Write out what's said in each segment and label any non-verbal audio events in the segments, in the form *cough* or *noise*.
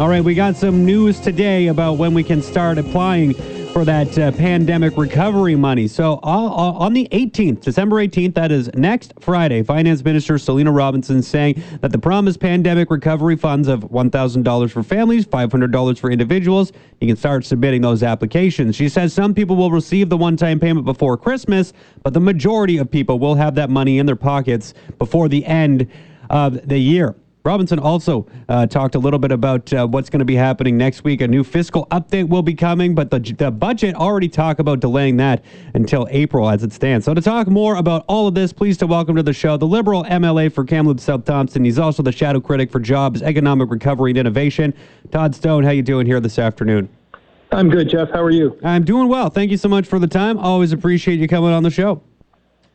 All right, we got some news today about when we can start applying for that uh, pandemic recovery money. So uh, uh on the 18th, December 18th, that is next Friday, Finance Minister Selina Robinson saying that the promised pandemic recovery funds of $1,000 for families, $500 for individuals, you can start submitting those applications. She says some people will receive the one-time payment before Christmas, but the majority of people will have that money in their pockets before the end of the year. Robinson also uh, talked a little bit about uh, what's going to be happening next week. A new fiscal update will be coming, but the, the budget already talk about delaying that until April as it stands. So to talk more about all of this, pleased to welcome to the show the Liberal MLA for Kamloops South Thompson. He's also the shadow critic for Jobs, Economic Recovery and Innovation. Todd Stone, how you doing here this afternoon? I'm good, Jeff. How are you? I'm doing well. Thank you so much for the time. Always appreciate you coming on the show.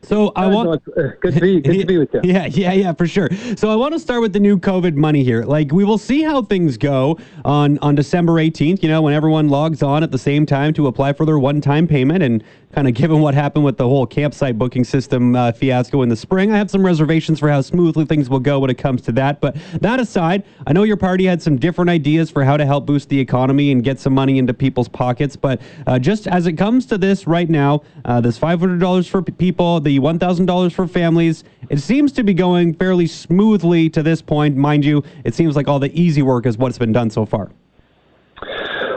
So I want *laughs* good to be good to be with you. *laughs* Yeah, yeah, yeah, for sure. So I want to start with the new COVID money here. Like we will see how things go on on December 18th. You know, when everyone logs on at the same time to apply for their one-time payment, and kind of given what happened with the whole campsite booking system uh, fiasco in the spring, I have some reservations for how smoothly things will go when it comes to that. But that aside, I know your party had some different ideas for how to help boost the economy and get some money into people's pockets. But uh, just as it comes to this right now, uh, this $500 for people, the $1,000 for families, it seems to be going fairly smoothly to this point. Mind you, it seems like all the easy work is what's been done so far.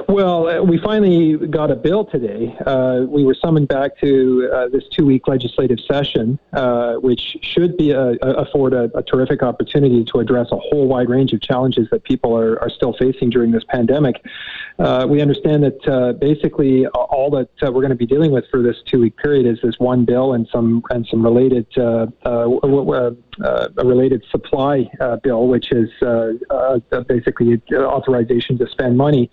Well, uh, we finally got a bill today. Uh, we were summoned back to uh, this two-week legislative session, uh, which should be a, a, afford a, a, terrific opportunity to address a whole wide range of challenges that people are, are still facing during this pandemic. Uh, we understand that uh, basically all that we're going to be dealing with for this two-week period is this one bill and some and some related a related supply bill, which is basically authorization to spend money.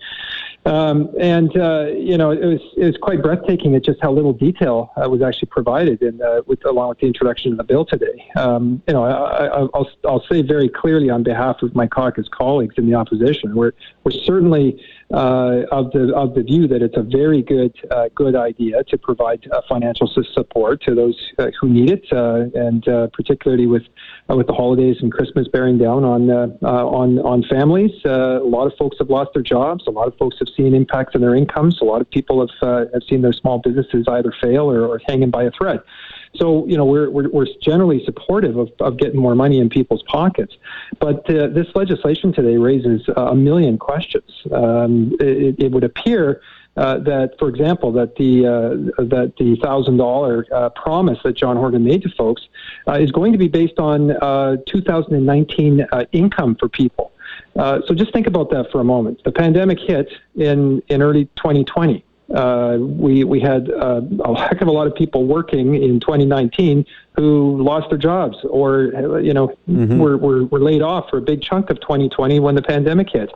Um, and uh, you know, it was it was quite breathtaking at just how little detail uh, was actually provided, in, uh, with along with the introduction of the bill today. Um, you know, I, will I'll say very clearly on behalf of my caucus colleagues in the opposition, we're we're certainly uh, of the of the view that it's a very good uh, good idea to provide uh, financial support to those uh, who need it, uh, and uh, particularly with with the holidays and Christmas bearing down on on on families. a lot of folks have lost their jobs. A lot of folks have seen impacts on their incomes. A lot of people have have seen their small businesses either fail or, or hanging by a thread. So, you know, we're, we're, we're generally supportive of, of getting more money in people's pockets. But uh, this legislation today raises a million questions. Um, it, it, would appear uh, that, for example, that the uh, that the thousand dollar uh, promise that John Horgan made to folks uh, is going to be based on uh, 2019 income for people. so just think about that for a moment. The pandemic hit in in early 2020 uh, we we had uh, a heck of a lot of people working in 2019 who lost their jobs or you know mm-hmm. were, were were laid off for a big chunk of 2020 when the pandemic hit.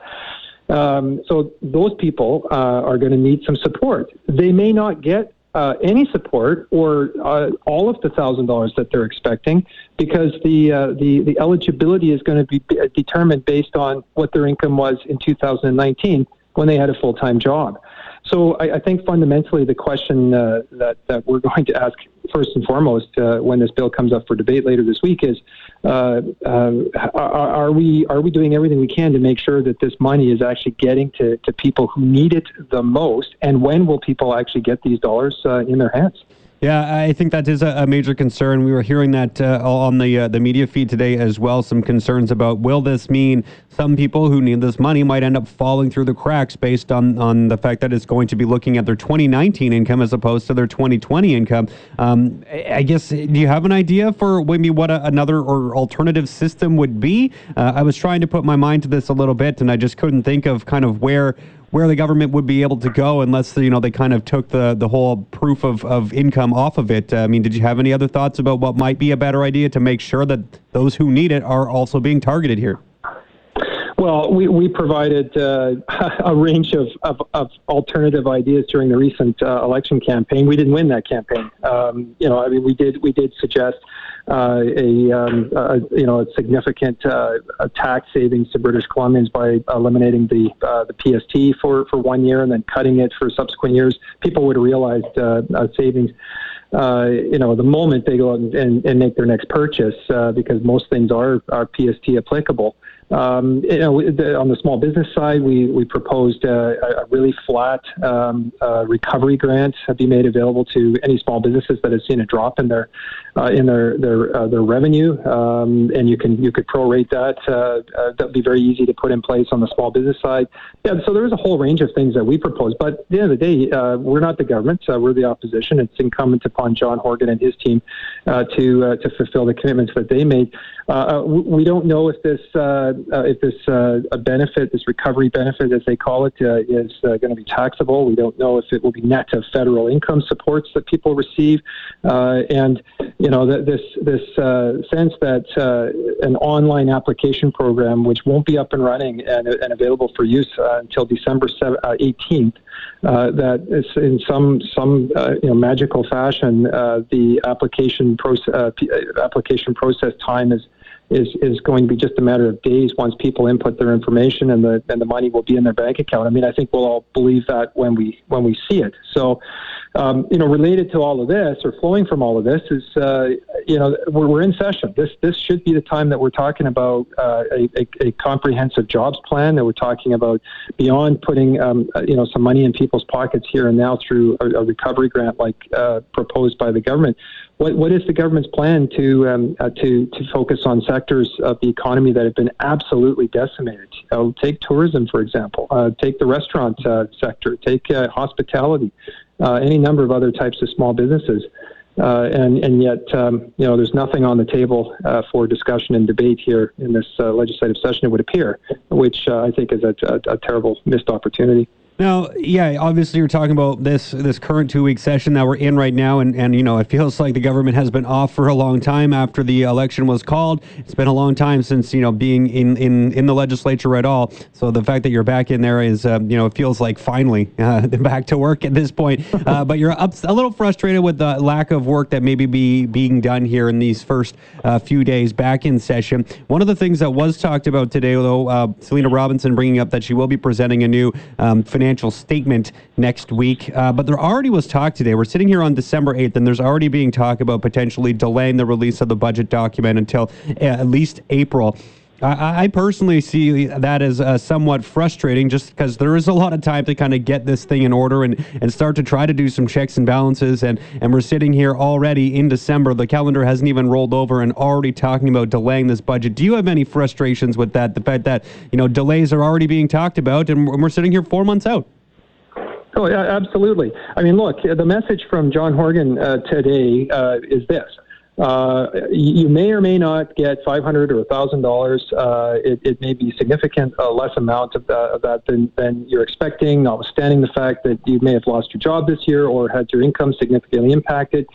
Um, so those people uh, are going to need some support. They may not get uh, any support or uh, all of the thousand dollars that they're expecting because the uh, the the eligibility is going to be determined based on what their income was in 2019 when they had a full time job. So I, I, think fundamentally the question uh, that, that we're *laughs* going to ask first and foremost uh, when this bill comes up for debate later this week is uh, uh are, are, we are we doing everything we can to make sure that this money is actually getting to, to people who need it the most and when will people actually get these dollars uh, in their hands? Yeah, I think that is a, major concern. We were hearing that uh, on the uh, the media feed today as well. Some concerns about will this mean some people who need this money might end up falling through the cracks based on on the fact that it's going to be looking at their 2019 income as opposed to their 2020 income. Um, I guess do you have an idea for maybe what a, another or alternative system would be? Uh, I was trying to put my mind to this a little bit, and I just couldn't think of kind of where where the government would be able to go unless you know they kind of took the the whole proof of, of income off of it. I mean, did you have any other thoughts about what might be a better idea to make sure that those who need it are also being targeted here? Well, we, we provided uh, *laughs* a range of, of, of, alternative ideas during the recent uh, election campaign. We didn't win that campaign. Um, you know, I mean, we did we did suggest uh, a, um, a, you know a significant uh, a tax savings to British Columbians by eliminating the uh, the PST for, for one year and then cutting it for subsequent years. People would have realized uh, savings. Uh, you know, the moment they go out and, and, and make their next purchase, uh, because most things are, are PST applicable. Um, you know, the, on the small business side, we we proposed a, a really flat um, uh, recovery grant be made available to any small businesses that have seen a drop in their uh, in their their uh, their revenue, um, and you can you could prorate that. Uh, uh, that'd be very easy to put in place on the small business side. Yeah, so there is a whole range of things that we propose. But at the end of the day, uh, we're not the government; we're the opposition. It's incumbent upon John Horgan and his team to to fulfill the commitments that they made. we don't know if this if this a benefit, this recovery benefit, as they call it, is going to be taxable. We don't know if it will be net of federal income supports that people receive, and you know, this this uh, sense that uh, an online application program, which won't be up and running and, and available for use uh, until December 18th, uh, uh, that is in some some uh, you know magical fashion, the application process application process time is is is going to be just a matter of days once people input their information and the and the money will be in their bank account. I mean, I think we'll all believe that when we when we see it. So, um, you know, related to all of this or flowing from all of this is, uh, you know, we're, we're in session. This this should be the time that we're talking about uh, a, a, a, comprehensive jobs plan. That we're talking about beyond putting, um, you know, some money in people's pockets here and now through a, a recovery grant like uh, proposed by the government. What what is the government's plan to um, uh, to to focus on sectors of the economy that have been absolutely decimated? Uh, take tourism, for example. Uh, take the restaurant sector. Take hospitality uh, any number of other types of small businesses. Uh, and and yet, um, you know, there's nothing on the table uh, for discussion and debate here in this uh, legislative session. It would appear, which uh, I think is a, a, a terrible missed opportunity. Now, yeah, obviously you're talking about this this current two week session that we're in right now, and, and you know it feels like the government has been off for a long time after the election was called. It's been a long time since you know being in in, in the legislature at all. So the fact that you're back in there is um, you know it feels like finally *laughs* uh, back to work at this point. *laughs* Uh, but you're up, a little frustrated with the lack of work that maybe be being done here in these first uh, few days back in session. One of the things that was talked about today, though, uh, Selina Robinson bringing up that she will be presenting a new um, financial financial statement next week. Uh, but there already was talk today. We're sitting here on December 8th, and there's already being talk about potentially delaying the release of the budget document until uh, at least April. I, I personally see that as uh, somewhat frustrating just because there is a lot of time to kind of get this thing in order and, and start to try to do some checks and balances. And, and we're sitting here already in December. The calendar hasn't even rolled over and already talking about delaying this budget. Do you have any frustrations with that? The fact that, you know, delays are already being talked about and we're sitting here four months out. Oh, yeah, absolutely. I mean, look, the message from John Horgan uh, today uh, is this uh, you may or may not get 500 or $1,000. Uh, it, it may be significant, uh, less amount of that, of that than, than you're expecting, notwithstanding the fact that you may have lost your job this year or had your income significantly impacted.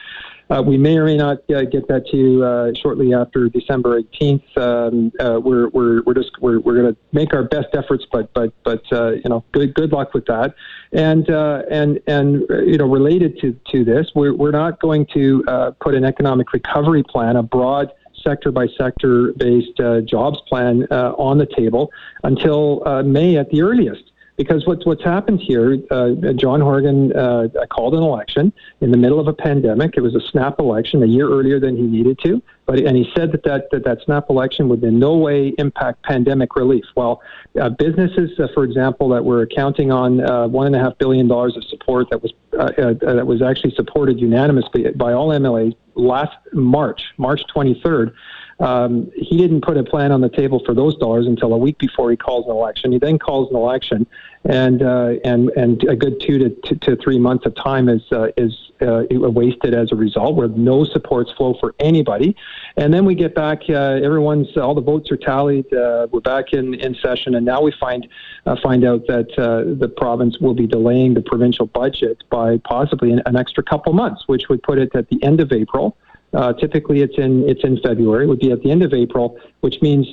Uh, we may or may not uh, get that to you uh, shortly after December 18th. Um, uh, we're, we're, we're just we're, we're going to make our best efforts, but but but uh, you know good good luck with that. And uh, and and you know related to to this, we're we're not going to put an economic recovery plan, a broad sector by sector based jobs plan on the table until May at the earliest because what's what's happened here, uh, John Horgan uh, called an election in the middle of a pandemic. It was a snap election a year earlier than he needed to, but and he said that that that, that snap election would in no way impact pandemic relief. Well, uh, businesses, uh, for example, that were counting on uh, one and a half billion dollars of support that was uh, that was actually supported unanimously by all MLAs last March, March 23rd. Um, he didn't put a plan on the table for those dollars until a week before he calls an election. He then calls an election, and uh, and and a good two to, to, to three months of time is uh, is uh, wasted as a result, where no supports flow for anybody. And then we get back, uh, everyone's all the votes are tallied. Uh, we're back in, in session, and now we find uh, find out that the province will be delaying the provincial budget by possibly an, an extra couple months, which would put it at the end of April. Uh, typically, it's in it's in February. It would be at the end of April, which means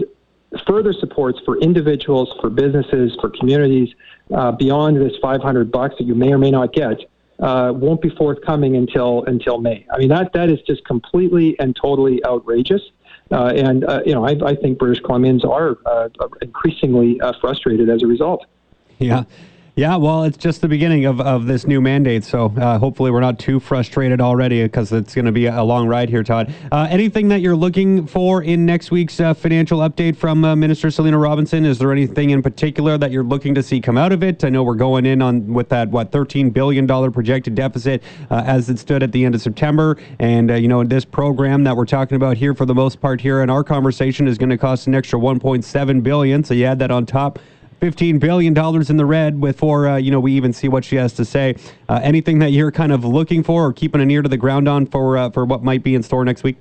further supports for individuals, for businesses, for communities uh, beyond this 500 bucks that you may or may not get uh, won't be forthcoming until until May. I mean that that is just completely and totally outrageous. Uh, and uh, you know, I, I, think British Columbians are uh, increasingly frustrated as a result. Yeah. Yeah, well, it's just the beginning of, of this new mandate, so uh, hopefully we're not too frustrated already because it's going to be a long ride here, Todd. Uh, anything that you're looking for in next week's uh, financial update from uh, Minister Selina Robinson? Is there anything in particular that you're looking to see come out of it? I know we're going in on with that what 13 billion dollar projected deficit uh, as it stood at the end of September, and uh, you know this program that we're talking about here for the most part here in our conversation is going to cost an extra 1.7 billion. So you add that on top. $15 billion in the red before, uh, you know, we even see what she has to say. Uh, anything that you're kind of looking for or keeping an ear to the ground on for, uh, for what might be in store next week?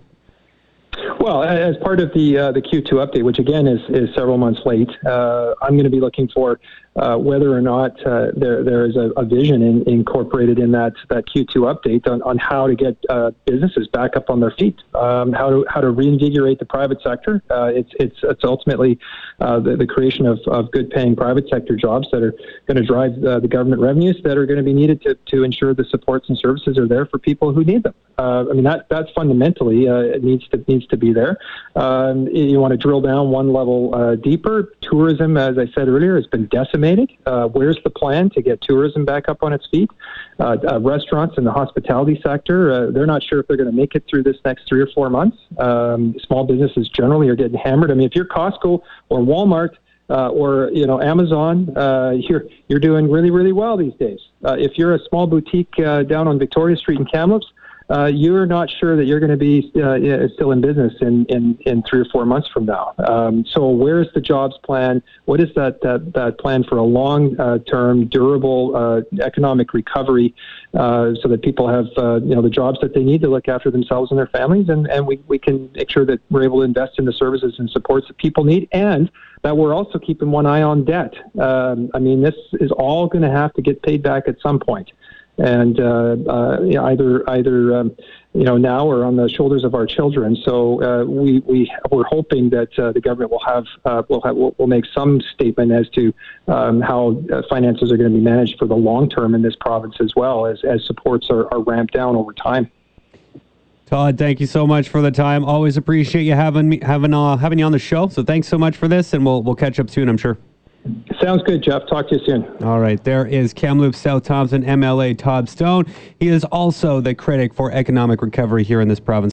Well, as part of the uh, the Q2 update, which again is, is several months late, uh, I'm going to be looking for uh, whether or not uh, there there is a, a vision in, incorporated in that that Q2 update on, on how to get uh, businesses back up on their feet, um, how to how to reinvigorate the private sector. Uh, it's it's it's ultimately the, the creation of, of good paying private sector jobs that are going to drive the government revenues that are going to be needed to, to ensure the supports and services are there for people who need them. I mean that that's fundamentally needs to needs to be there. Um, you want to drill down one level deeper. Tourism, as I said earlier, has been decimated uh, where's the plan to get tourism back up on its feet? Uh, uh, restaurants in the hospitality sector, uh, they're not sure if they're going to make it through this next three or four months. Um, small businesses generally are getting hammered. I mean, if you're Costco or Walmart, uh, or you know Amazon, uh, you're you're doing really really well these days. Uh, if you're a small boutique uh, down on Victoria Street in Kamloops, uh, you're not sure that you're going to be uh, still in business in, in, in three or four months from now. Um, so, where's the jobs plan? What is that, that, that plan for a long uh, term, durable uh, economic recovery uh, so that people have uh, you know, the jobs that they need to look after themselves and their families? And, and we, we can make sure that we're able to invest in the services and supports that people need and that we're also keeping one eye on debt. Um, I mean, this is all going to have to get paid back at some point and uh, uh, either either um, you know now or on the shoulders of our children. So uh, we we we're hoping that the government will have will have will, will make some statement as to um, how finances are going to be managed for the long term in this province as well as as supports are, are ramped down over time. Todd, thank you so much for the time. Always appreciate you having me having uh, having you on the show. So thanks so much for this, and we'll we'll catch up soon. I'm sure. Sounds good, Jeff. Talk to you soon. All right. There is Kamloops South Thompson MLA Todd Stone. He is also the critic for economic recovery here in this province.